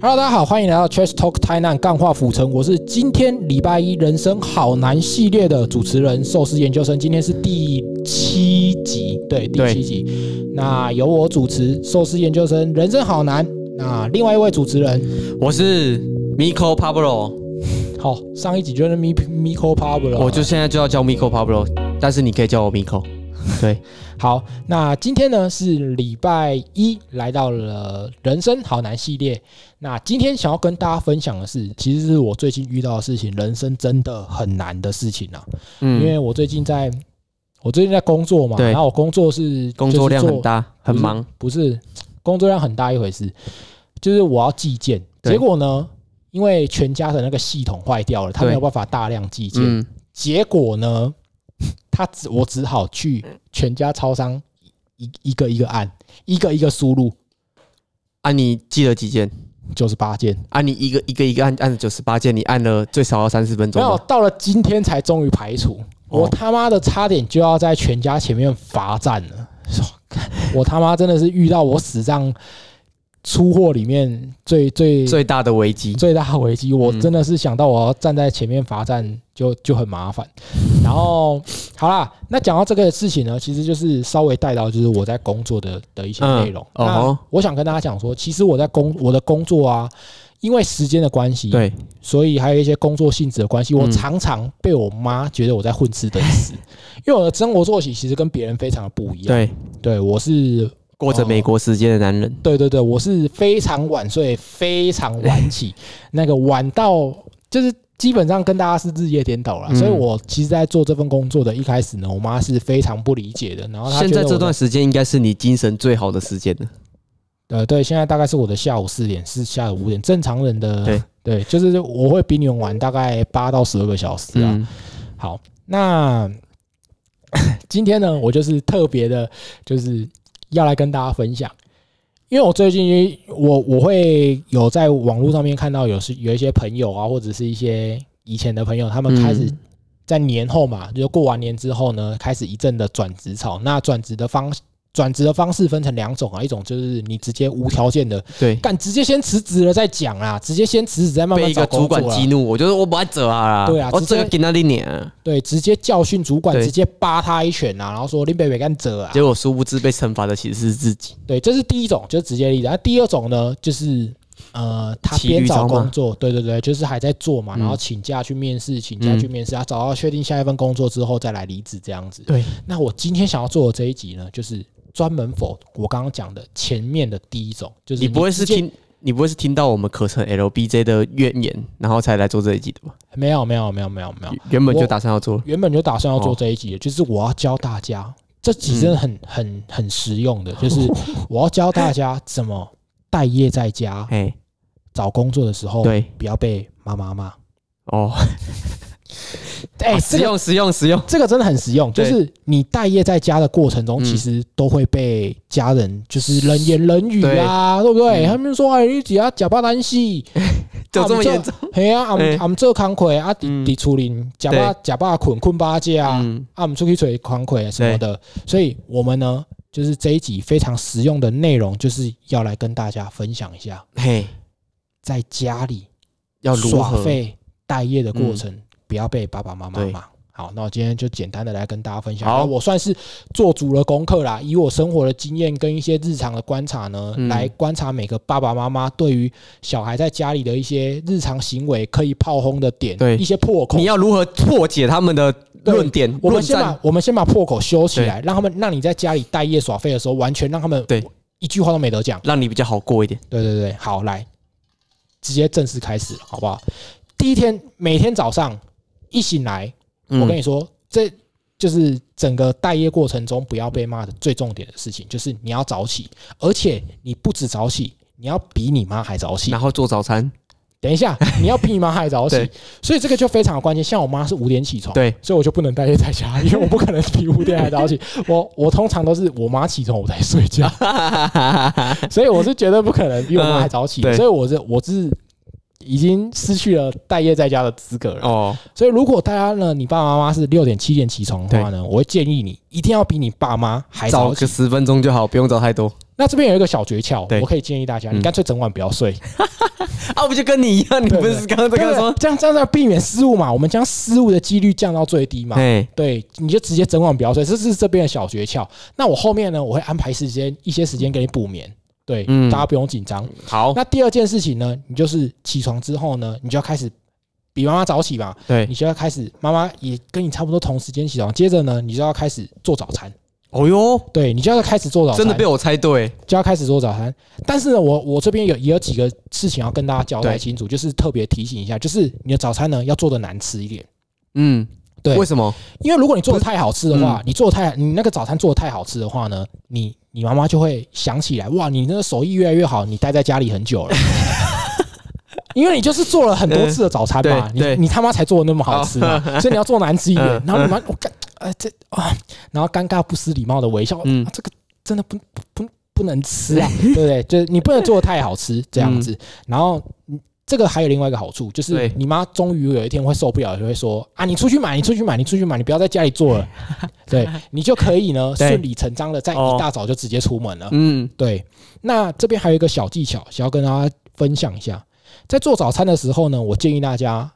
Hello，大家好，欢迎来到 Chess Talk 台南干化府城，我是今天礼拜一人生好难系列的主持人寿司研究生，今天是第七集，对，第七集。那由我主持寿司研究生人生好难。那另外一位主持人，我是 Miko Pablo，好，上一集就是 Mi Miko Pablo，我就现在就要叫 Miko Pablo，但是你可以叫我 Miko。对，好，那今天呢是礼拜一，来到了人生好难系列。那今天想要跟大家分享的是，其实是我最近遇到的事情，人生真的很难的事情啊。因嗯，为我最近在，我最近在工作嘛，对然后我工作是工作量很大，很忙。不是工作量很大一回事，就是我要寄件，结果呢，因为全家的那个系统坏掉了，他没有办法大量寄件，嗯，结果呢，他只我只好去全家超商一一个一个按，一个一个输入啊，你记了几件？九十八件，啊，你一个一个一个按按九十八件，你按了最少要三十分钟没有钟。到了今天才终于排除，哦我他妈的差点就要在全家前面罚站了，我他妈真的是遇到我史上出货里面最最最大的危机，最大的危机，我嗯真的是想到我要站在前面罚站就就很麻烦。然后好啦，那讲到这个事情呢，其实就是稍微带到就是我在工作的的一些内容。那我想跟大家讲说，其实我在工我的工作啊，因为时间的关系，对，所以还有一些工作性质的关系，我嗯。常常被我妈觉得我在混吃等死，因为我的生活作息其实跟别人非常的不一样。对，对，我是过着美国时间的男人。对对对，我是非常晚睡，非常晚起，那个晚到就是基本上跟大家是日夜颠倒了。嗯所以我其实，在做这份工作的一开始呢，我妈是非常不理解的。然后她现在这段时间应该是你精神最好的时间了。呃，对，现在大概是我的下午四点，是下午五点，正常人的对对，就是我会比你们晚大概八到十二个小时啊。嗯，好，那 今天呢，我就是特别的，就是要来跟大家分享，因为我最近我我会有在网络上面看到有是有一些朋友啊，或者是一些以前的朋友，他们开始嗯在年后嘛，就是过完年之后呢，开始一阵的转职潮。那转职的方转职的方式分成两种啊，一种就是你直接无条件的对，干，直接先辞职了再讲啊，直接先辞职再慢被慢一个主管激怒，我觉得我不爱走啊啦。对啊我这个给那里年，对，直接教训主管，直接扒他一拳啊，然后说林北北干折啊。结果殊不知被惩罚的其实是自己。对，这是第一种，就是直接例子。那第二种呢，就是呃，他骑边找工作，对对对，就是还在做嘛，嗯然后请假去面试，请假嗯去面试，他找到确定下一份工作之后再来离职这样子。对，那我今天想要做的这一集呢，就是专门否我刚刚讲的前面的第一种，就是你不会是听，你不会是听到我们课程 LBJ 的怨言，然后才来做这一集的吧？没有没有没有没有没有，原本就打算要做。原本就打算要做哦这一集的，就是我要教大家，这集真的很、很很实用的，就是 我要教大家怎么待业在家哎，找工作的时候，对，不要被妈妈骂。哦，哎、实用实用实用。这个真的很实用，就是你待业在家的过程中，嗯其实都会被家人就是冷言冷语啊，对不对？嗯他们说哎，你只要假巴单戏，就这么严重？嘿啊，俺俺们做工课啊，伫嗯伫厝里假巴假巴困困巴家啊。嗯，啊，我们出去吹宽轨什么的，所以我们呢，就是这一集非常实用的内容，就是要来跟大家分享一下，嘿，在家里要如何？耍废待业的过程，不要被爸爸妈妈对骂。好，那我今天就简单的来跟大家分享。好那我算是做足了功课啦，以我生活的经验跟一些日常的观察呢，嗯来观察每个爸爸妈妈对于小孩在家里的一些日常行为可以炮轰的点，对一些破口你。要如何破解他们的论点、我们先把？我们先把破口修起来，让他们让你在家里待业耍废的时候，完全让他们对一句话都没得讲。让你比较好过一点。对对对，好，来，直接正式开始，好不好？第一天，每天早上一醒来，嗯我跟你说，这就是整个待业过程中不要被骂的最重点的事情，就是你要早起，而且你不止早起，你要比你妈还早起然。后做早餐，等一下，你要比你妈还早起，所以这个就非常的关键。像我妈是五点起床，对，所以我就不能待业在家，因为我不可能比五点还早起。我我通常都是我妈起床我才睡觉，所以我是绝对不可能比我妈还早起。嗯所以我是我是已经失去了待业在家的资格了。哦，所以如果大家呢，你爸爸妈妈是六点七点起床的话呢，我会建议你一定要比你爸妈还早个。十分钟就好，不用早太多。那这边有一个小诀窍，我可以建议大家，嗯你干脆整晚不要睡，啊，不就跟你一样？你不是刚刚在跟我说？对这样这样在避免失误嘛，我们将失误的几率降到最低嘛。哎，对，你就直接整晚不要睡，这是这边的小诀窍。那我后面呢，我会安排时间一些时间给你补眠，对，嗯。大家不用紧张。好，那第二件事情呢，你就是起床之后呢，你就要开始比妈妈早起吧，对，你就要开始，妈妈也跟你差不多同时间起床，接着呢，你就要开始做早餐，哦哟，对你就要开始做早餐，真的被我猜对，就要开始做早餐。但是呢，我我这边有也有几个事情要跟大家交代清楚，就是特别提醒一下，就是你的早餐呢要做的难吃一点。嗯，对为什么？因为如果你做的太好吃的嗯话，你做的太你那个早餐做的太好吃的话呢，你你妈妈就会想起来，哇，你那个手艺越来越好，你待在家里很久了。因为你就是做了很多次的早餐嘛，你你他妈才做的那么好吃嘛，所以你要做难吃一点嗯。然后你妈我干呃这啊，然后尴尬不失礼貌的微笑，这个真的不不不不能吃啊，对不对？就是你不能做的太好吃这样子。然后嗯这个还有另外一个好处，就是你妈终于有一天会受不了，就会说啊，你出去买，你出去买，你出去买，你不要在家里做了，对你就可以呢对。顺理成章的在哦一大早就直接出门了。嗯，对，那这边还有一个小技巧，想要跟大家分享一下，在做早餐的时候呢，我建议大家，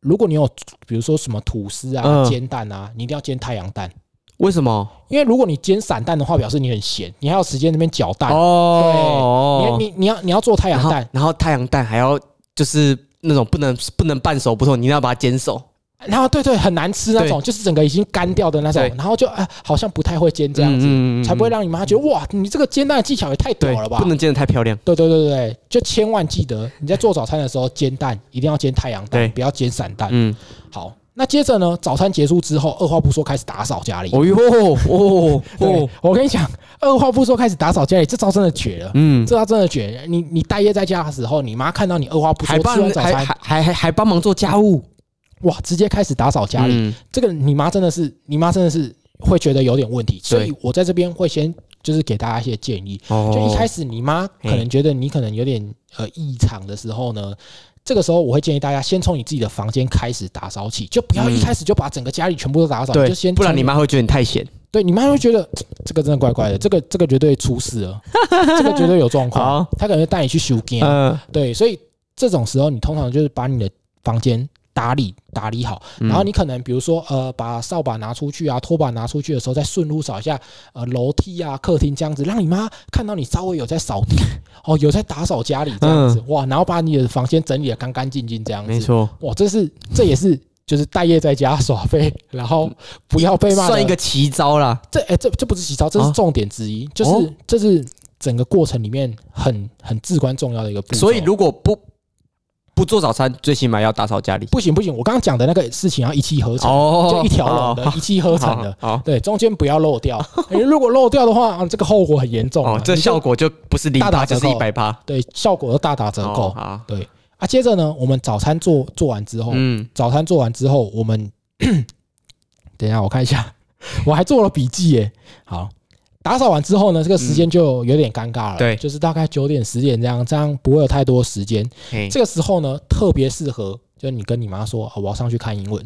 如果你有比如说什么吐司啊、嗯。煎蛋啊，你一定要煎太阳蛋。为什么？因为如果你煎散蛋的话，表示你很闲，你还有时间那边搅蛋。哦，你你你要你要做太阳蛋，然后太阳蛋还要就是那种不能不能半熟不透，你一定要把它煎熟。然后对对很难吃那种，就是整个已经干掉的那种，然后就啊好像不太会煎这样子，嗯才不会让你妈觉得哇，你这个煎蛋的技巧也太对屌了吧？不能煎的太漂亮。对对对对，就千万记得你在做早餐的时候煎蛋一定要煎太阳蛋，不要煎散蛋。嗯，好，那接着呢，早餐结束之后，二话不说开始打扫家里。哦哟哦哦，，我跟你讲，二话不说开始打扫家里，这招真的绝了。嗯，这招真的绝了！你你待业在家的时候，你妈看到你二话不说吃完早餐，还还还还还帮忙做家务哇，直接开始打扫家里。嗯这个你妈真的是，你妈真的是会觉得有点问题，所以我在这边会先就是给大家一些建议。哦就一开始你妈可能觉得你可能有点呃异常的时候呢，这个时候我会建议大家先从你自己的房间开始打扫起，就不要一开始就把整个家里全部都打扫，就先，不然你妈会觉得你太闲。对你妈会觉得 这个真的怪怪的，这个这个绝对出事了，这个绝对有状况好，她可能会带你去修间。嗯，对，所以这种时候你通常就是把你的房间打理打理好，嗯。然后你可能比如说呃把扫把拿出去啊，拖把拿出去的时候，再顺路扫一下呃楼梯啊、客厅这样子，让你妈看到你稍微有在扫地 哦，有在打扫家里这样子、哇，然后把你的房间整理的干干净净这样子，嗯没错，哇，这是这也是就是待业在家耍废，然后不要被骂算一个奇招啦。这哎、这这不是奇招，这是啊重点之一，就是、哦这是整个过程里面很很至关重要的一个步骤。所以如果不不做早餐，最起码要打扫家里。不行不行，我刚刚讲的那个事情要一气呵成，哦就一条龙的，一气呵成的。好，对，中间不要漏掉。哎如果漏掉的话，啊这个后果很严重啊哦，这效果就不是零趴，就是大打折扣一百趴。对效果都大打折扣哦，对啊，接着呢，我们早餐做做完之后，嗯，早餐做完之后，我们 等一下我看一下，我还做了笔记耶。好，打扫完之后呢，这个时间就有点尴尬了，对就是大概九点十点这样，这样不会有太多时间。嘿这个时候呢，特别适合，就你跟你妈说，啊我要上去看英文。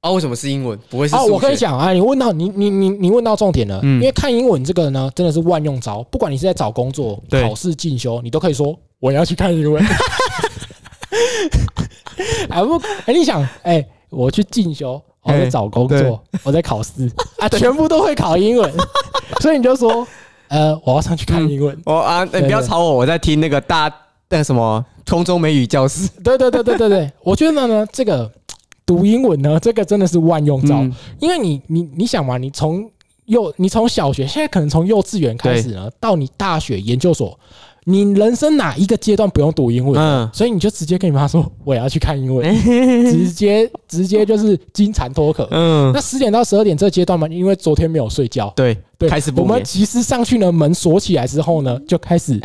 啊，为什么是英文？不会是啊，我跟你，讲啊，你问到你你你你问到重点了，嗯因为看英文这个呢，真的是万用招，不管你是在找工作、考试、进修，你都可以说我要去看英文。啊不，哎，你想，哎，我去进修，我在哎找工作，我在考试。啊，全部都会考英文，所以你就说，呃，我要上去看英文。我 啊，你不要吵我，我在听那个大那什么空中美语教室。对对对对对对，我觉得呢，这个读英文呢，这个真的是万用招。嗯。因为你你你想嘛，你从幼你从小学，现在可能从幼稚园开始呢，到你大学研究所，你人生哪一个阶段不用读英文？嗯，所以你就直接跟你妈说我也要去看英文，直接直接就是金蝉脱壳。嗯，那十点到十二点这阶段嘛，因为昨天没有睡觉，对，对，开始。我们其实上去呢，门锁起来之后呢，就开始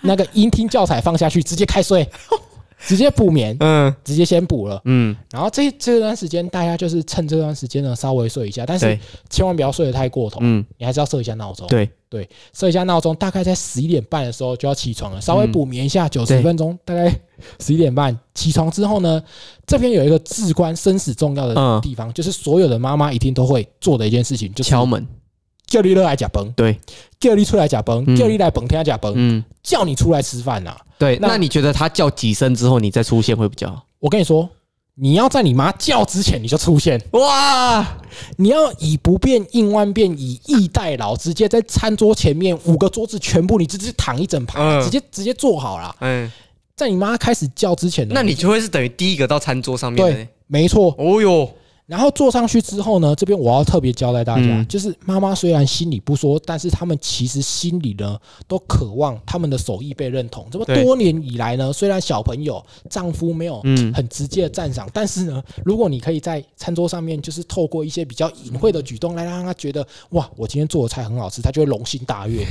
那个音听教材放下去，直接开睡，直接补眠，嗯直接先补了。嗯，然后这这段时间，大家就是趁这段时间呢，稍微睡一下，但是，千万不要睡得太过头，嗯你还是要设一下闹钟。对，设一下闹钟，大概在十一点半的时候就要起床了，稍微补眠一下九十分钟，大概 十一点半起床之后呢，这边有一个至关生死重要的嗯。地方，就是所有的妈妈一定都会做的一件事情，就是敲门。叫你来假崩，对，叫你出来假崩，嗯。叫你来崩天假崩，嗯，叫你出来吃饭呐、对。那那你觉得他叫几声之后，你再出现会比较好？我跟你说，你要在你妈叫之前你就出现，哇，你要以不变应万变，以逸待劳，直接在餐桌前面五个桌子全部你直接躺一整排，嗯直接直接坐好了。嗯，在你妈开始叫之前，那你就会是等于第一个到餐桌上面的对呢。，没错。哦哟，然后坐上去之后呢，这边我要特别交代大家，嗯就是妈妈虽然心里不说，但是他们其实心里呢都渴望他们的手艺被认同。这么多年以来呢，虽然小朋友丈夫没有嗯很直接的赞赏，但是呢，如果你可以在餐桌上面，就是透过一些比较隐晦的举动来让他觉得哇，我今天做的菜很好吃，他就会龙心大悦。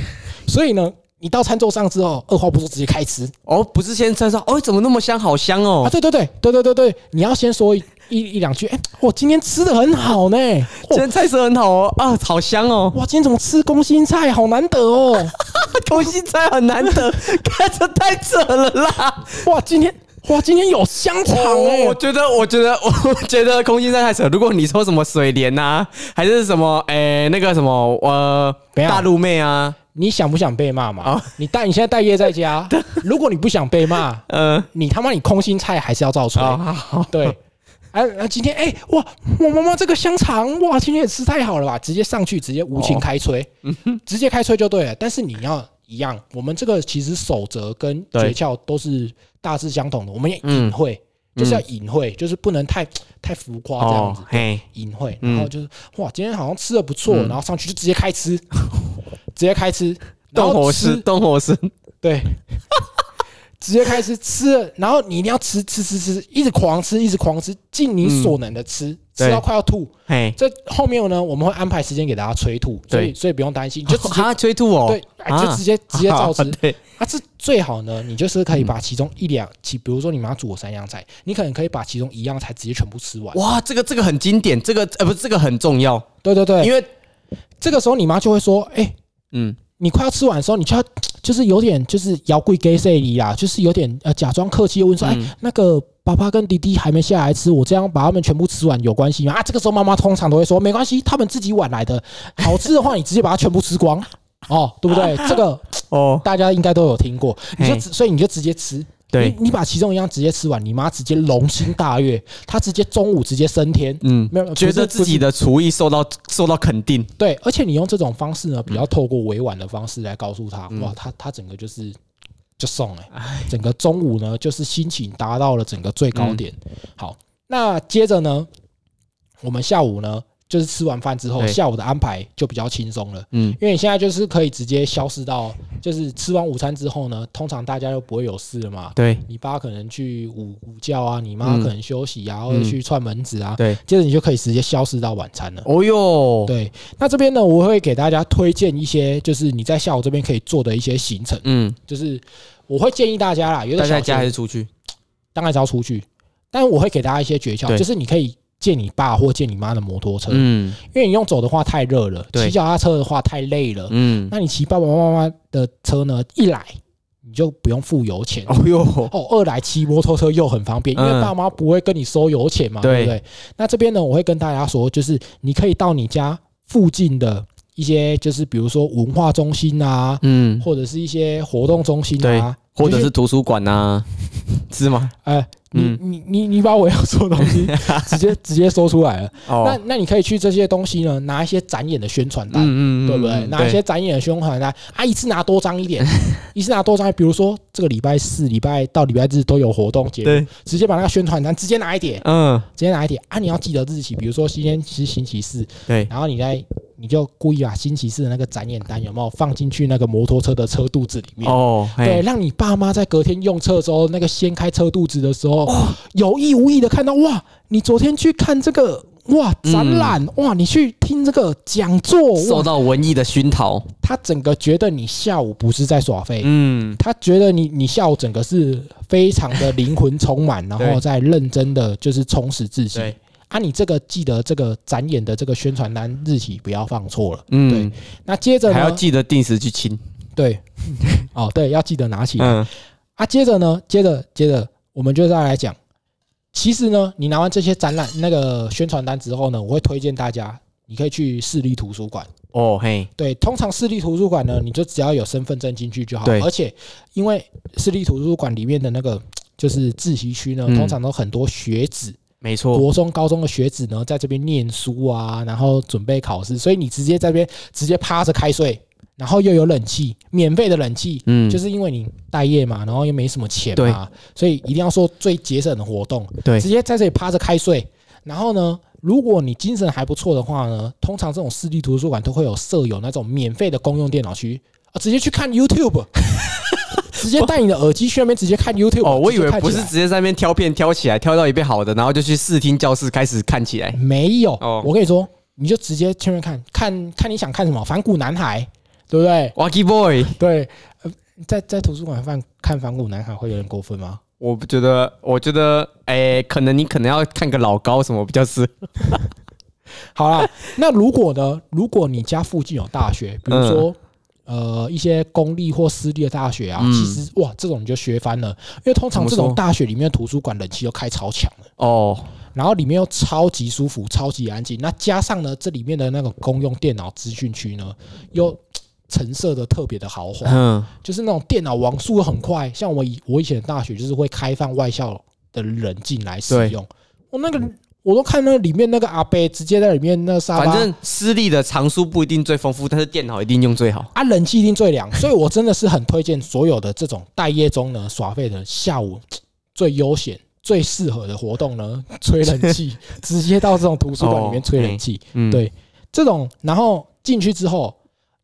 所以呢，你到餐桌上之后，二话不说直接开吃哦，不是先在说，哦，怎么那么香，好香哦啊！哦。对对对对对对对，你要先说一一一两句，哎，我今天吃的很好呢。今天菜色很好哦，啊，好香哦，哇，今天怎么吃空心菜，好难得哦！空心菜很难得，看着太扯了啦。哇，今天哇，今天有香肠哎、我觉得，我觉得，我觉得空心菜太扯。如果你说什么水莲呐、还是什么，诶、那个什么，呃，大陆妹啊，你想不想被骂嘛？啊。你待你现在待业在家，如果你不想被骂，呃，你他妈你空心菜还是要照吹。对，啊啊，今天哎、哇，我妈妈这个香肠哇，今天也吃太好了吧？直接上去，直接无情哦。开吹，直接开吹就对了。但是你要一样，我们这个其实守则跟诀窍都是大致相同的，我们也嗯。隐晦，就是要隐晦，就是不能太太浮夸这样子隐晦，嗯。然后就是哇，今天好像吃的不错，嗯。然后上去就直接开吃，直接开吃，动火师，吃，动火师，对，直接开始，吃，然后你一定要吃吃吃吃，一直狂吃，一直狂吃，尽你所能的吃，吃到快要吐。嘿，这后面呢，我们会安排时间给大家催吐，所以所以不用担心，你 就直接啊，催吐哦，对，哎就直接直接 照吃。对，啊，这最好呢，你就是可以把其中一两其，比如说你妈煮了三样菜，你可能可以把其中一样菜直接全部吃完。哇，这个这个很经典，这个呃不是这个很重要，对对对，因为这个时候你妈就会说，哎，嗯，你快要吃完的时候，你就要就是有点就是摇柜给谁里啦，就是有点呃假装客气地问说，哎、嗯那个爸爸跟弟弟还没下来吃，我这样把他们全部吃完有关系吗？啊，这个时候妈妈通常都会说没关系，他们自己晚来的，好吃的话你直接把它全部吃光。哦，对不对？这个哦，大家应该都有听过，你就直所以你就直接吃，对。你，你把其中一样直接吃完，你妈直接龙心大悦，她直接中午直接升天，嗯没有，觉得自己的的厨艺受到受到肯定，对，而且你用这种方式呢，比较透过委婉的方式来告诉她，嗯。哇，她她整个就是就送哎、整个中午呢就是心情达到了整个最高点。嗯好，那接着呢，我们下午呢就是吃完饭之后，下午的安排就比较轻松了。嗯，因为你现在就是可以直接消失到，就是吃完午餐之后呢，通常大家又不会有事了嘛。对。你爸可能去午午觉啊，你妈嗯。可能休息啊，或者去串门子啊，对，接着你就可以直接消失到晚餐了。哦哟，对，那这边呢，我会给大家推荐一些，就是你在下午这边可以做的一些行程，嗯，就是我会建议大家啦，有的在家还是出去？当然是要出去，但我会给大家一些诀窍，就是你可以借你爸或借你妈的摩托车，嗯。因为你用走的话太热了，对。骑脚踏车的话太累了，嗯，那你骑爸爸妈妈的车呢，一来你就不用付油钱。哦哟，哦，二来骑摩托车又很方便，因为嗯爸妈不会跟你收油钱嘛，对。对不对？那这边呢，我会跟大家说，就是你可以到你家附近的一些，就是比如说文化中心啊，嗯，或者是一些活动中心对啊，或者是图书馆啊，是吗？哎，你嗯你你你把我要说的东西 直接直接说出来了。那哦，那那你可以去这些东西呢，拿一些展演的宣传单。嗯对不对？拿一些展演的宣传单啊，一次拿多张一点，一次拿多张。比如说这个礼拜四、礼拜到礼拜日都有活动节目，对，直接把那个宣传单直接拿一点，嗯，直接拿一点啊！你要记得日期，比如说今天是星期四，对，然后你在你就故意把星期四的那个展演单有没有放进去那个摩托车的车肚子里面？哦，对，让你爸妈在隔天用车的时候，那个掀开车肚子的时候，有意无意的看到哇，你昨天去看这个哇展览、哇，你去听这个讲座，受到文艺的熏陶，他整个觉得你下午不是在耍废，嗯，他觉得你你下午整个是非常的灵魂充满，然后对。再认真的就是充实自己。啊，你这个记得这个展演的这个宣传单日期不要放错了。嗯，对。那接着还要？记得定时去清，对，哦对，要记得拿起来。嗯，啊，接着呢，接着接着我们就再来讲。其实呢，你拿完这些展览那个宣传单之后呢，我会推荐大家你可以去市立图书馆。哦嘿，对，通常市立图书馆呢，你就只要有身份证进去就好。对而且因为市立图书馆里面的那个就是自习区呢，嗯通常都很多学子，没错，国中、高中的学子呢，在这边念书啊，然后准备考试，所以你直接在这边直接趴着开睡，然后又有冷气，免费的冷气，嗯，就是因为你待业嘛，然后又没什么钱嘛，所以一定要说最节省的活动，对直接在这里趴着开睡。然后呢，如果你精神还不错的话呢，通常这种私立图书馆都会有设有那种免费的公用电脑区啊，直接去看 YouTube，直接带你的耳机去那边直接看 YouTube。哦，我以为不是直接在那边挑片挑起来，挑到一遍好的，然后就去视听教室开始看起来。没有，哦我跟你说，你就直接去那边看看看你想看什么，反骨男孩，对不对？Wacky Boy，对，呃，在在图书馆看看反骨男孩会有点过分吗？我不觉得，我觉得，哎、可能你可能要看个老高什么比较适合。好啦，那如果呢？如果你家附近有大学，比如说、呃一些公立或私立的大学啊，嗯其实哇，这种你就学翻了，因为通常这种大学里面的图书馆冷气又开超强了，哦，然后里面又超级舒服、超级安静。那加上呢，这里面的那个公用电脑资讯区呢，又嘖陈设的特别的豪华，嗯，就是那种电脑网速很快。像我以我以前的大学就是会开放外校的人进来使用，我那个我都看那个里面那个阿伯直接在里面那个沙发，反正私立的藏书不一定最丰富，但是电脑一定用最好。啊，冷气一定最凉，所以我真的是很推荐所有的这种待业中呢耍废的下午 最悠闲、最适合的活动呢，吹冷气，直接到这种图书馆里面吹冷气。嗯，对这种，然后进去之后，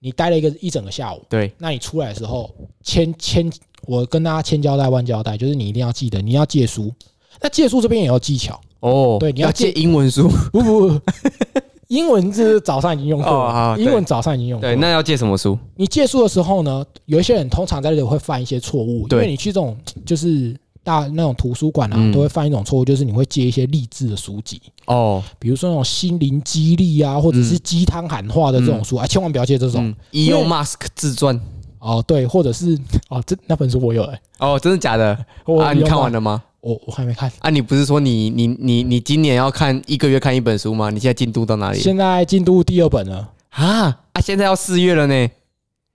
你待了一个一整个下午，对，那你出来的时候，千千，我跟大家千交代万交代，就是你一定要记得，你要借书。那借书这边也有技巧，哦，对你要要借英文书。不不不，英文是早上已经用过了，对英文早上已经用过了对，。那要借什么书？你借书的时候呢，有一些人通常在这里会犯一些错误，因对为你去这种就是大那种图书馆啊，嗯都会犯一种错误，就是你会借一些励志的书籍，哦，比如说那种心灵激励啊，或者是鸡汤喊话的这种书啊，千万不要借这种嗯，Elon Musk 自传。哦。对，或者是哦，这那本书我有哎，哦，真的假的？我啊，你看完了吗？我我还没看，啊，你不是说你你你你今年要看一个月看一本书吗？你现在进度到哪里？现在进度第二本了。啊啊，现在要四月了呢。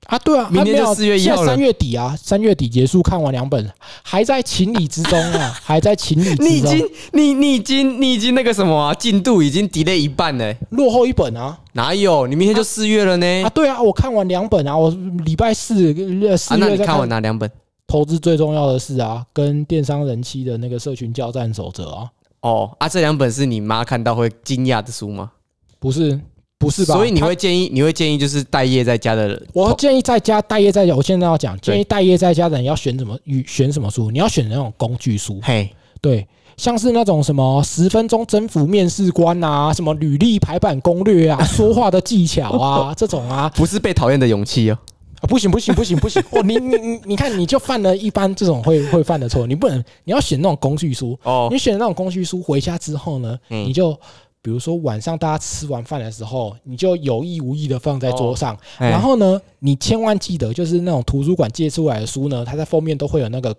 啊，对啊，明年就还没有4月一号三月底啊，三月底结束看完两本，还在情理之中啊，还在情理之中，你已经你你已经你已经那个什么啊，进度已经 delay 一半了。落后一本啊。哪有？你明天就四月了呢。啊，对啊，我看完两本啊，我礼拜四四月再那你看完哪两本？投资最重要的是啊，跟电商人妻的那个社群交战守则啊，哦啊，这两本是你妈看到会惊讶的书吗？不是不是吧？所以你会建议你会建议就是待业在家的人，我建议在家待业在家，我现在要讲，建议待业在家的人要选什么语选什么书？你要选那种工具书，嘿，对，像是那种什么十分钟征服面试官啊，什么履历排版攻略啊，说话的技巧啊，这种啊，不是被讨厌的勇气哦。啊，不行不行不行不行！哦，你你你你看，你就犯了一般这种会会犯的错，你不能，你要选那种工具书。哦你选那种工具书回家之后呢，嗯你就比如说晚上大家吃完饭的时候，你就有意无意的放在桌上，哎然后呢，你千万记得，就是那种图书馆借出来的书呢，它在封面都会有那个。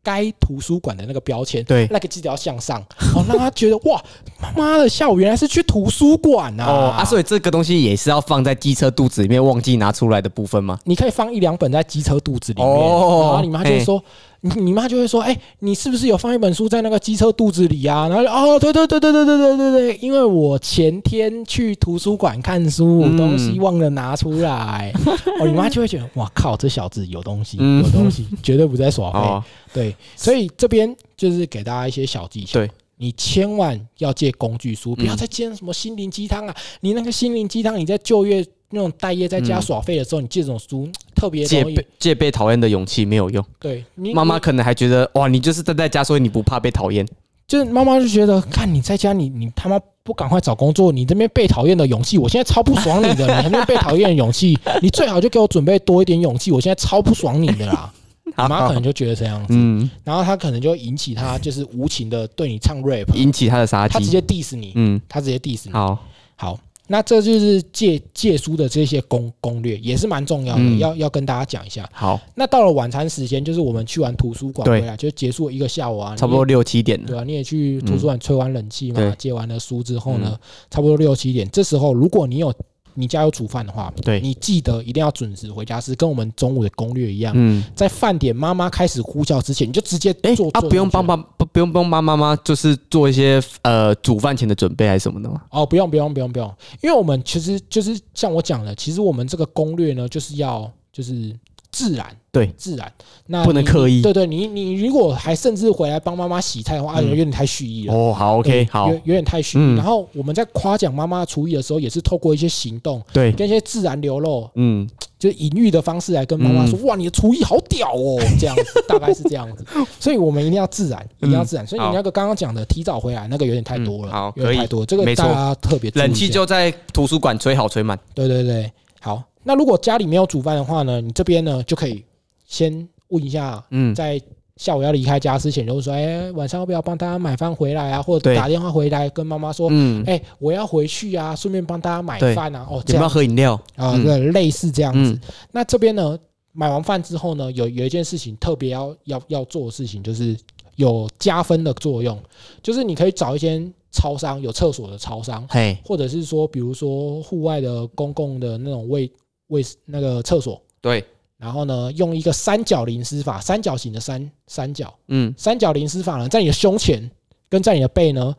该图书馆的那个标签，对那个记得要向上哦，让他觉得哇，妈的，下午原来是去图书馆啊！哦啊，所以这个东西也是要放在机车肚子里面忘记拿出来的部分吗？你可以放一两本在机车肚子里面，哦然后你妈就会说，你你妈就会说，哎、你是不是有放一本书在那个机车肚子里啊？然后哦，对对对对对对对对对，因为我前天去图书馆看书，嗯东西忘了拿出来，哦，你妈就会觉得，哇靠，这小子有东西，嗯有东西，绝对不在耍废。哦，对，所以这边就是给大家一些小技巧。对，你千万要借工具书，不要再借什么心灵鸡汤啊！你那个心灵鸡汤，你在就业那种待业在家嗯耍废的时候，你借这种书特别戒备戒被。借被讨厌的勇气没有用，对你你妈妈可能还觉得哇，你就是待在家，所以你不怕被讨厌。就是妈妈就觉得，看你在家，你你他妈不赶快找工作，你这边被讨厌的勇气，我现在超不爽你的，你还在那边被讨厌的勇气，你最好就给我准备多一点勇气，我现在超不爽你的啦。你妈可能就觉得这样子，嗯，然后他可能就引起他就是无情的对你唱 rap，引起他的杀机。他直接 diss 你，嗯，他直接 diss 你。好，好，那这就是借借书的这些攻攻略，也是蛮重要的，嗯。要要跟大家讲一下。好，那到了晚餐时间，就是我们去完图书馆回来，就结束一个下午啊，差不多六七点。了。对啊，你也去图书馆吹完冷气嘛，对。借完了书之后呢，差不多六七点，这时候如果你有你家有煮饭的话，对。你记得一定要准时回家吃，跟我们中午的攻略一样，嗯，在饭点妈妈开始呼叫之前，你就直接哎做啊，不用帮爸爸不不用帮妈妈妈，就是做一些呃煮饭前的准备还是什么的吗？哦，不用不用不用不用，因为我们其实就是像我讲的，其实我们这个攻略呢，就是要就是自然，对。自然，那不能刻意。对对，你你如果还甚至回来帮妈妈洗菜的话，有点太蓄意了。哦，好，OK，好。有，有点太蓄意。然后我们在夸奖妈妈厨艺的时候，也是透过一些行动对，跟一些自然流露，嗯，就是隐喻的方式来跟妈妈说：“哇，你的厨艺好屌哦！” 这样子，大概是这样子。所以我们一定要自然，一定要自然。所以你那个刚刚讲的提早回来，那个有点太多了，嗯好有点太多，这个大家特别冷气就在图书馆吹好吹满。对对对，好。那如果家里没有煮饭的话呢，你这边呢就可以先问一下，嗯，在下午要离开家之前，就是说，哎，晚上要不要帮大家买饭回来啊？或者打电话回来跟妈妈说，嗯，哎、我要回去啊，顺便帮大家买饭啊。哦，有没有这样喝饮料？啊，嗯。对，类似这样子。嗯，那这边呢，买完饭之后呢，有有一件事情特别要要要做的事情，就是有加分的作用，就是你可以找一间超商有厕所的超商，嘿，或者是说，比如说户外的公共的那种卫卫那个厕所，对，然后呢，用一个三角淋湿法，三角形的三三角。嗯，三角淋湿法呢，在你的胸前跟在你的背呢，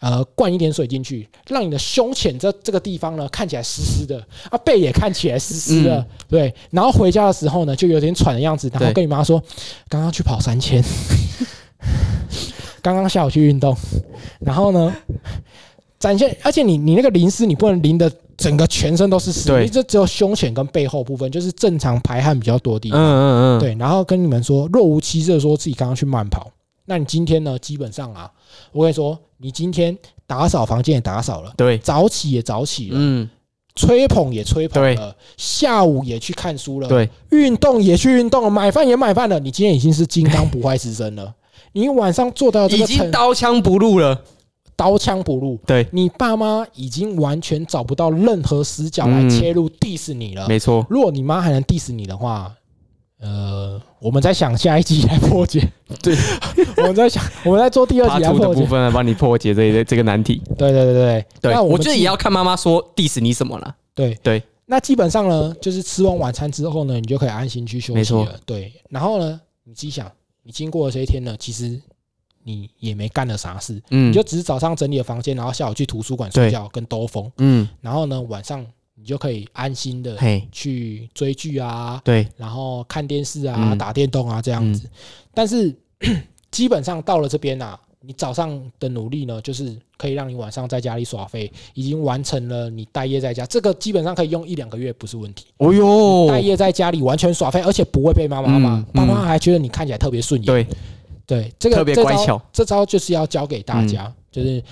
呃，灌一点水进去，让你的胸前这这个地方呢看起来湿湿的，啊，背也看起来湿湿的，嗯。对。然后回家的时候呢，就有点喘的样子，然后跟你妈说，刚刚去跑三千，刚刚下午去运动，然后呢，展现，而且你你那个淋湿，你不能淋的整个全身都是湿，你这只有胸前跟背后部分，就是正常排汗比较多的地嗯方。嗯嗯嗯，，对，然后跟你们说，若无其事的说自己刚刚去慢跑，那你今天呢，基本上啊，我跟你说，你今天打扫房间也打扫了，对，早起也早起了，嗯，吹捧也吹捧了，下午也去看书了，，对，运动也去运动了，买饭也买饭了，你今天已经是金刚不坏之身了。你晚上做到这已经刀枪不入了。刀枪不入，对，你爸妈已经完全找不到任何死角来嗯切入 diss 你了。没错，如果你妈还能 diss 你的话，呃，我们在想下一集来破解。对，我们在想，我们在做第二他集来破解。的部分来帮你破解这一这个难题。对对对对对，我觉得也要看妈妈说 diss 你什么了。对对。那基本上呢，就是吃完晚餐之后呢，你就可以安心去休息了。对，然后呢，你自己想，你经过了这一天呢，其实你也没干了啥事，嗯。你就只是早上整理了房间，然后下午去图书馆睡觉跟兜风，嗯，然后呢，晚上你就可以安心的，去追剧啊，对，然后看电视啊、嗯。打电动啊这样子。但是 基本上到了这边啊，你早上的努力呢，就是可以让你晚上在家里耍废，已经完成了你待业在家。这个基本上可以用一两个月不是问题。哦哟，待业在家里完全耍废，而且不会被妈妈骂嗯，爸妈还觉得你看起来特别顺眼。对，对，这个特别这招乖巧嗯这招就是要教给大家，就是。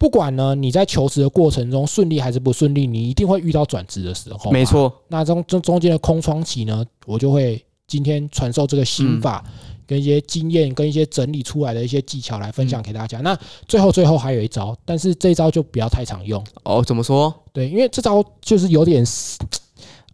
不管呢，你在求职的过程中顺利还是不顺利，你一定会遇到转职的时候。没。错，那中中中间的空窗期呢，我就会今天传授这个心法，跟一些经验，跟一些整理出来的一些技巧来分享给大家。那最后最后还有一招，但是这一招就不要太常用，哦，怎么说？对，因为这招就是有点。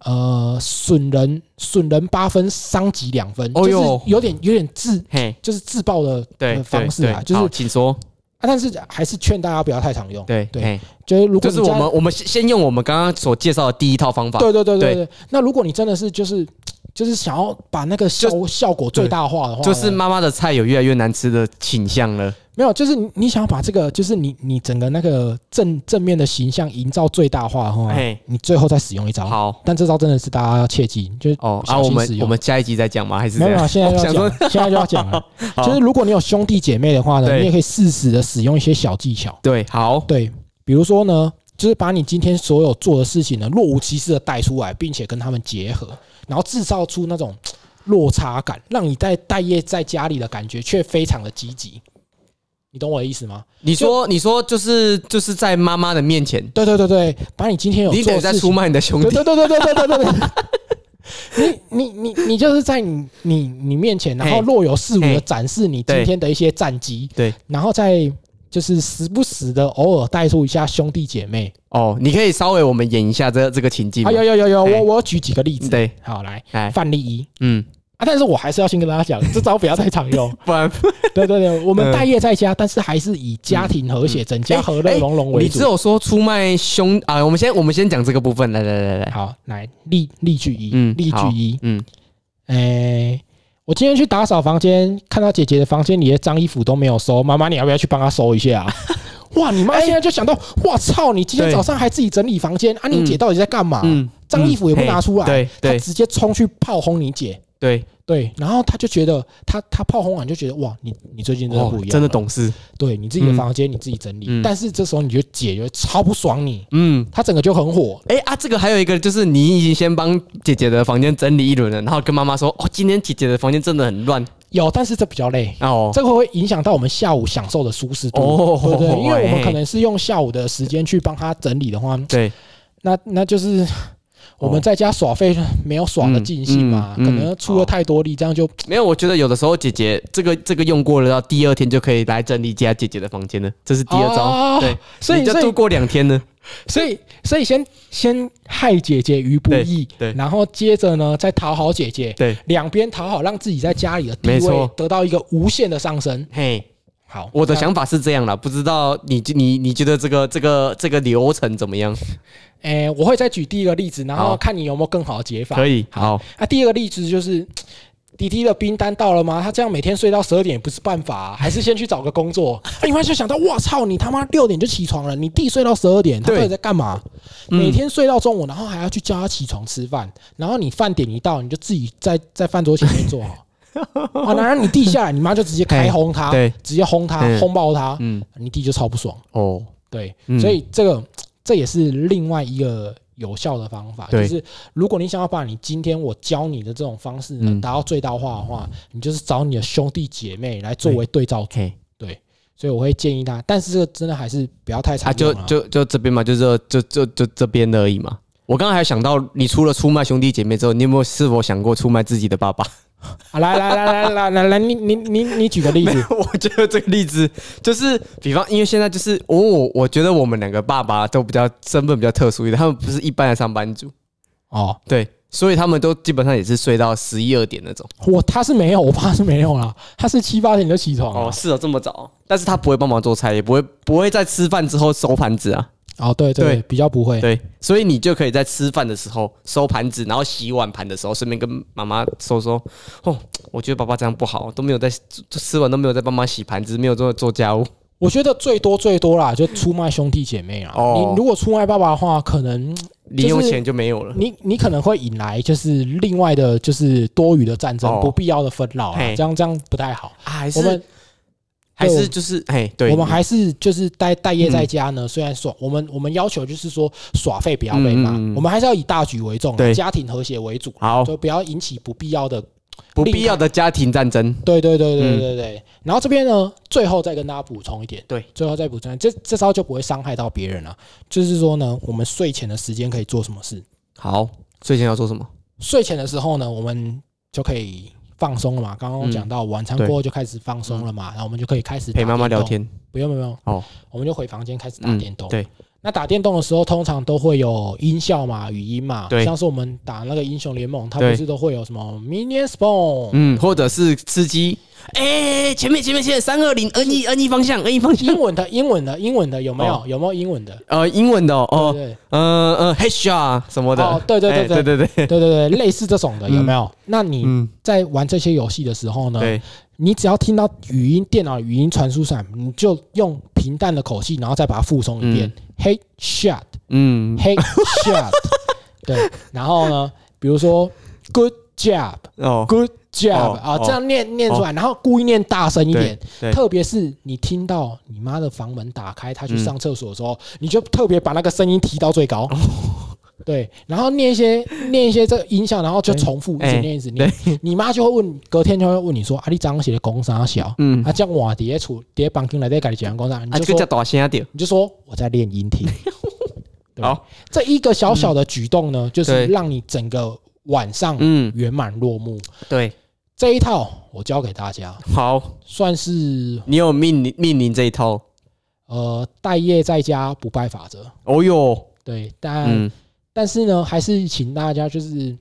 呃，损人损人八分，伤己两分，就是有点有点自嘿，就是自爆的方式啊，对就是请说。啊，但是还是劝大家不要太常用。对对嘿就是如果就是我们我们先先用我们刚刚所介绍的第一套方法。对对对对对对。那如果你真的是就是就是想要把那个效效果最大化的话，就是妈妈的菜有越来越难吃的倾向了。没有，就是你你想要把这个就是你你整个那个正正面的形象营造最大化的话嘿，你最后再使用一招。好但这招真的是大家要切记，就是哦啊，我们我们下一集再讲吗？还是没有？现在就要讲，现在就要讲了。就是如果你有兄弟姐妹的话呢，你也可以适时的使用一些小技巧。对，好，对，比如说呢，就是把你今天所有做的事情呢，若无其事的带出来，并且跟他们结合，然后制造出那种 落差感，让你在待业在家里的感觉却非常的积极。你懂我的意思吗？你说你说就是就是在妈妈的面前，对对对对，把你今天有你在出卖你的兄弟对对。对对对对对对对。你你你你就是在你你你面前，然后若有似无的展示你今天的一些战绩，对，然后再就是时不时的偶尔带出一下兄弟姐妹。哦，你可以稍微我们演一下这这个情境。有有有有，哎。我我举几个例子。对，好，来哎，范例一。嗯，啊，但是我还是要先跟大家讲，这招不要太常用。不然。对对对，我们嗯。待业在家，但是还是以家庭和谐、整家和乐融融为主。你只有说出卖兄啊，我们先我们先讲这个部分，来来来来，好，来例例句一，嗯例句一，嗯，哎，我今天去打扫房间，看到姐姐的房间里的脏衣服都没有收，妈妈你要不要去帮她收一下啊？哇，你妈现在就想到，哇操！你今天早上还自己整理房间啊？你姐到底在干嘛？嗯，脏衣服也不拿出来，她直接冲去炮轰你姐。对，对，然后他就觉得他他炮轰完就觉得哇，你你最近真的不一样、哦真的，懂事，对你自己的房间你自己整理，嗯。但是这时候你就姐就超不爽你，嗯。他整个就很火，哎啊，这个还有一个就是你已经先帮姐姐的房间整理一轮了，然后跟妈妈说，哦，今天姐姐的房间真的很乱有，但是这比较累。哦，这个会影响到我们下午享受的舒适度，哦对不对？因为我们哎。可能是用下午的时间去帮他整理的话，对，那那就是我们在家耍废没有耍的尽兴嘛，可能出了太多力，这样就没有，我觉得有的时候姐姐这个这个用过了，到第二天就可以来整理家姐姐的房间了，这是第二招，哦对，所以就度过两天呢，所以所以先先害姐姐于不义，对对。然后接着呢再讨好姐姐，对，两边讨好，让自己在家里的地位得到一个无限的上升。嘿，好，我的想法是这样啦，不知道你你你觉得这个这个这个流程怎么样？诶，我会再举第一个例子，然后看你有没有更好的解法。可以，好，啊，第二个例子就是。滴滴的兵单到了吗？他这样每天睡到十二点也不是办法、啊，还是先去找个工作。啊你妈就想到，哇操，你他妈六点就起床了，你弟睡到十二点，他对到底在干嘛？嗯每天睡到中午，然后还要去叫他起床吃饭，然后你饭点一到，你就自己在在饭桌前面坐好。啊，然后你弟下来，你妈就直接开轰他，对，直接轰他，嗯轰爆他，嗯，你弟就超不爽。哦，对，嗯。所以这个这也是另外一个有效的方法，就是如果你想要把你今天我教你的这种方式达到最大化的话，你就是找你的兄弟姐妹来作为对照组。对，所以我会建议他，但是这个真的还是不要太啊，常用啊。就就就这边嘛，就这就就就这边而已嘛。我刚刚还想到，你除了出卖兄弟姐妹之后，你有没有是否想过出卖自己的爸爸？啊来来来来来来来，你你你你举个例子，我觉得这个例子就是，比方，因为现在就是我我我觉得我们两个爸爸都比较身份比较特殊一点，他们不是一般的上班族，哦，对，所以他们都基本上也是睡到十一二点那种。我他是没有，我爸是没有啦，他是七八点就起床了。哦，是哦，这么早，但是他不会帮忙做菜，也不会不会在吃饭之后收盘子啊。哦，对对对比较不会。对，所以你就可以在吃饭的时候收盘子，然后洗碗盘的时候，顺便跟妈妈说说，哦，我觉得爸爸这样不好，都没有在吃完都没有在帮忙洗盘子，没有做做家务。我觉得最多最多啦，就出卖兄弟姐妹啊。哦你如果出卖爸爸的话，可能零用钱就没有了。你你可能会引来就是另外的，就是多余的战争，哦不必要的纷扰啊，嘿这样这样不太好。啊还是还是就是哎，对，我们还是就是待待业在家呢，虽然耍我们我们要求就是说耍废不要被骂，我们还是要以大局为重家庭和谐为主，好就不要引起不必要的。不必要的家庭战争。对对对对嗯对对。然后这边呢，最后再跟大家补充一点，对，最后再补充，这这招就不会伤害到别人了。就是说呢，我们睡前的时间可以做什么事？好，睡前要做什么？睡前的时候呢，我们就可以放松了嘛。刚刚讲到晚餐过后就开始放松了嘛，然后我们就可以开始陪妈妈。聊天。不用不用哦，我们就回房间开始打嗯电动。对，那打电动的时候，通常都会有音效嘛、语音嘛。对像是我们打那个英雄联盟，它对不是都会有什么 Minion Spawn，、嗯，或者是吃鸡。哎，前面前面前面三二零 N E N E 方向 N E 方向英。文的英文的英文的有没有？哦有没有英文的？呃，英文的哦，嗯嗯，headshot 什么的。哦对对对哎对对对，对对对，类似这种的有没有？那你嗯，在玩这些游戏的时候呢，对，你只要听到语音电脑语音传输上，你就用平淡的口气，然后再把它复诵一遍。Hey shot, 嗯，hey shot，对，然后呢，比如说 Good job, 哦，Good job 哦啊，哦这样念念出来，然后故意念大声一点。对，特别是你听到你妈的房门打开，她去嗯。上厕所的时候，你就特别把那个声音提到最高。哦 对，然后念一些念一些这个音效，然后就重复一直哎念一直念。你妈就会问，隔天就会问你说：“啊，你早上写的公啥小？嗯，啊，这样我底下处底下房间来在改讲公啥？”你啊，就说大声点。你就说我在练音听。对吧好，这一个小小的举动呢，就是对让你整个晚上嗯，圆满落幕。对，这一套我教给大家，好，算是你有命令命令这一套。呃待业在家不败法则。哦哟，对，但、嗯，但是呢，还是请大家就是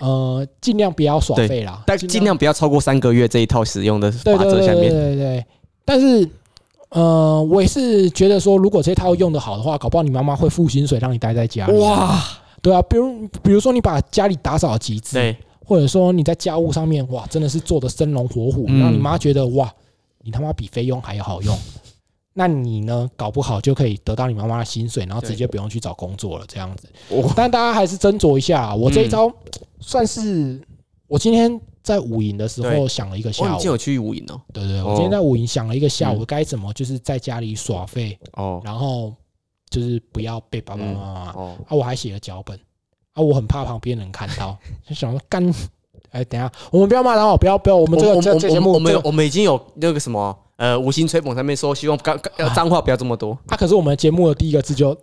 呃尽量不要耍对废啦，但尽量不要超过三个月这一套使用的对法对对对对则下面。对对。但是呃，我也是觉得说，如果这套用的好的话，搞不好你妈妈会付薪水让你待在家里。哇，对啊，比如比如说你把家里打扫极致，对，或者说你在家务上面哇，真的是做的生龙活虎，嗯让你妈觉得哇，你他妈比菲佣还要好用。那你呢，搞不好就可以得到你妈妈的薪水，然后直接不用去找工作了，这样子。但大家还是斟酌一下啊，我这一嗯。招算是我今天在午营的时候想了一个哦，下午。你今天，有去五营哦？对对我今天在午营想了一个下午嗯。该怎么就是在家里耍废，哦。然后就是不要被爸爸妈妈哦，啊，我还写了脚本。啊，我很怕旁边人看到，就想说干，哎，等一下，我们不要骂他哦，不要不要，我们这个这节目我们我们已经有那个什么呃五星吹捧上面说，希望刚刚呃脏话不要这么多，啊，可是我们节目的第一个字就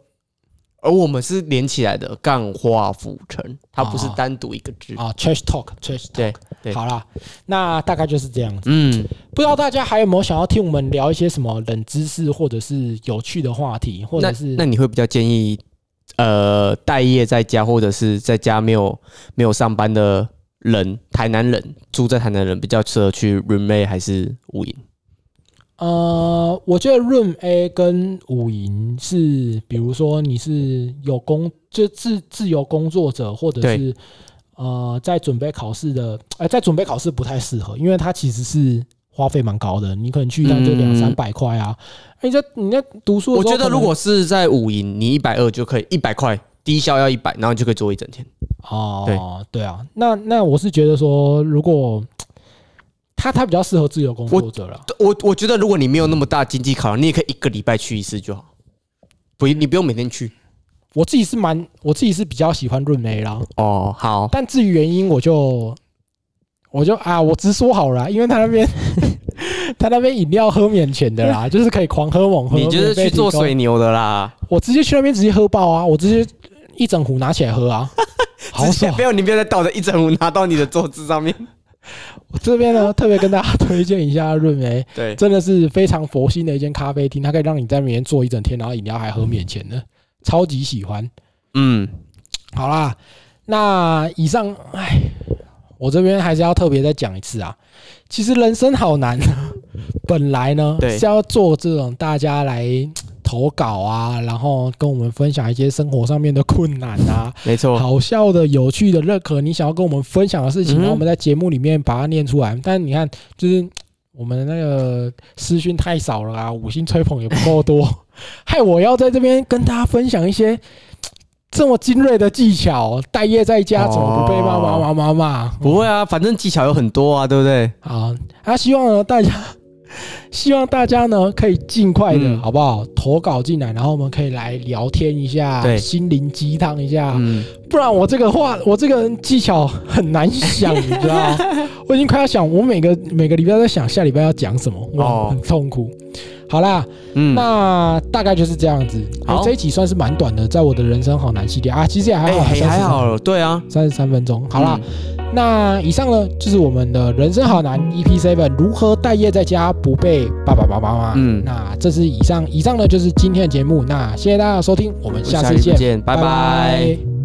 而我们是连起来的，干话浮沉，它不是哦单独一个字。啊，trash talk，trash 对 talk，对好啦，那大概就是这样子。嗯，不知道大家还有没有想要听我们聊一些什么冷知识，或者是有趣的话题，或者是那你会比较建议呃待业在家，或者是在家没有没有上班的人，台南人住在台南人比较适合去 roommate 还是无营？呃，我觉得 Room A 跟五营是，比如说你是有工，就自自由工作者，或者是呃在准备考试的，呃在准备考试不太适合，因为它其实是花费蛮高的，你可能去一趟就两嗯三百块啊。你在你在读书我觉得如果是在五营，你一百二就可以，一百块低消要一百，然后你就可以做一整天。哦，对啊，那那我是觉得说，如果他他比较适合自由工作者了。我我觉得如果你没有那么大经济考量，你也可以一个礼拜去一次就好，不，你不用每天去。我自己是蛮，我自己是比较喜欢润梅啦，哦，好，但至于原因，我就我就啊，我直说好了啊，因为他那边 他那边饮料喝免钱的啦，就是可以狂喝猛喝，你就是去做水牛的啦。我直接去那边直接喝爆啊，我直接一整壶拿起来喝啊，好爽不！要你不要再倒着一整壶拿到你的桌子上面。我这边呢 特别跟大家推荐一下润梅对，真的是非常佛心的一间咖啡厅，它可以让你在里面坐一整天，然后饮料还喝免钱的，超级喜欢。嗯，好啦，那以上，哎，我这边还是要特别再讲一次啊。其实人生好难，本来呢是要做这种大家来投稿啊，然后跟我们分享一些生活上面的困难啊，没错。好笑的、有趣的、任何你想要跟我们分享的事情，然后我们在节目里面把它念出来。但你看，就是我们那个私讯太少了啊，五星吹捧也不够多，害我要在这边跟大家分享一些这么精锐的技巧。待业在家怎么不被妈妈妈妈骂？不会啊，反正技巧有很多啊，对不对？好，啊，希望呢大家，希望大家呢可以尽快的，嗯好不好？投稿进来，然后我们可以来聊天一下，对心灵鸡汤一下。嗯，不然我这个话，我这个技巧很难想，你知道吗？我已经快要想，我每个每个礼拜都在想下礼拜要讲什么，哇，哦很痛苦。好啦，嗯，那大概就是这样子。这一集算是蛮短的，在我的人生好难系列啊，其实也还好，也还还好，对啊。三十三分钟。好啦，嗯，那以上呢就是我们的人生好难 EP Seven 如何待业在家不被爸爸妈妈骂。嗯那这是以上，以上呢就是今天的节目。那谢谢大家的收听，我们下次见，拜拜。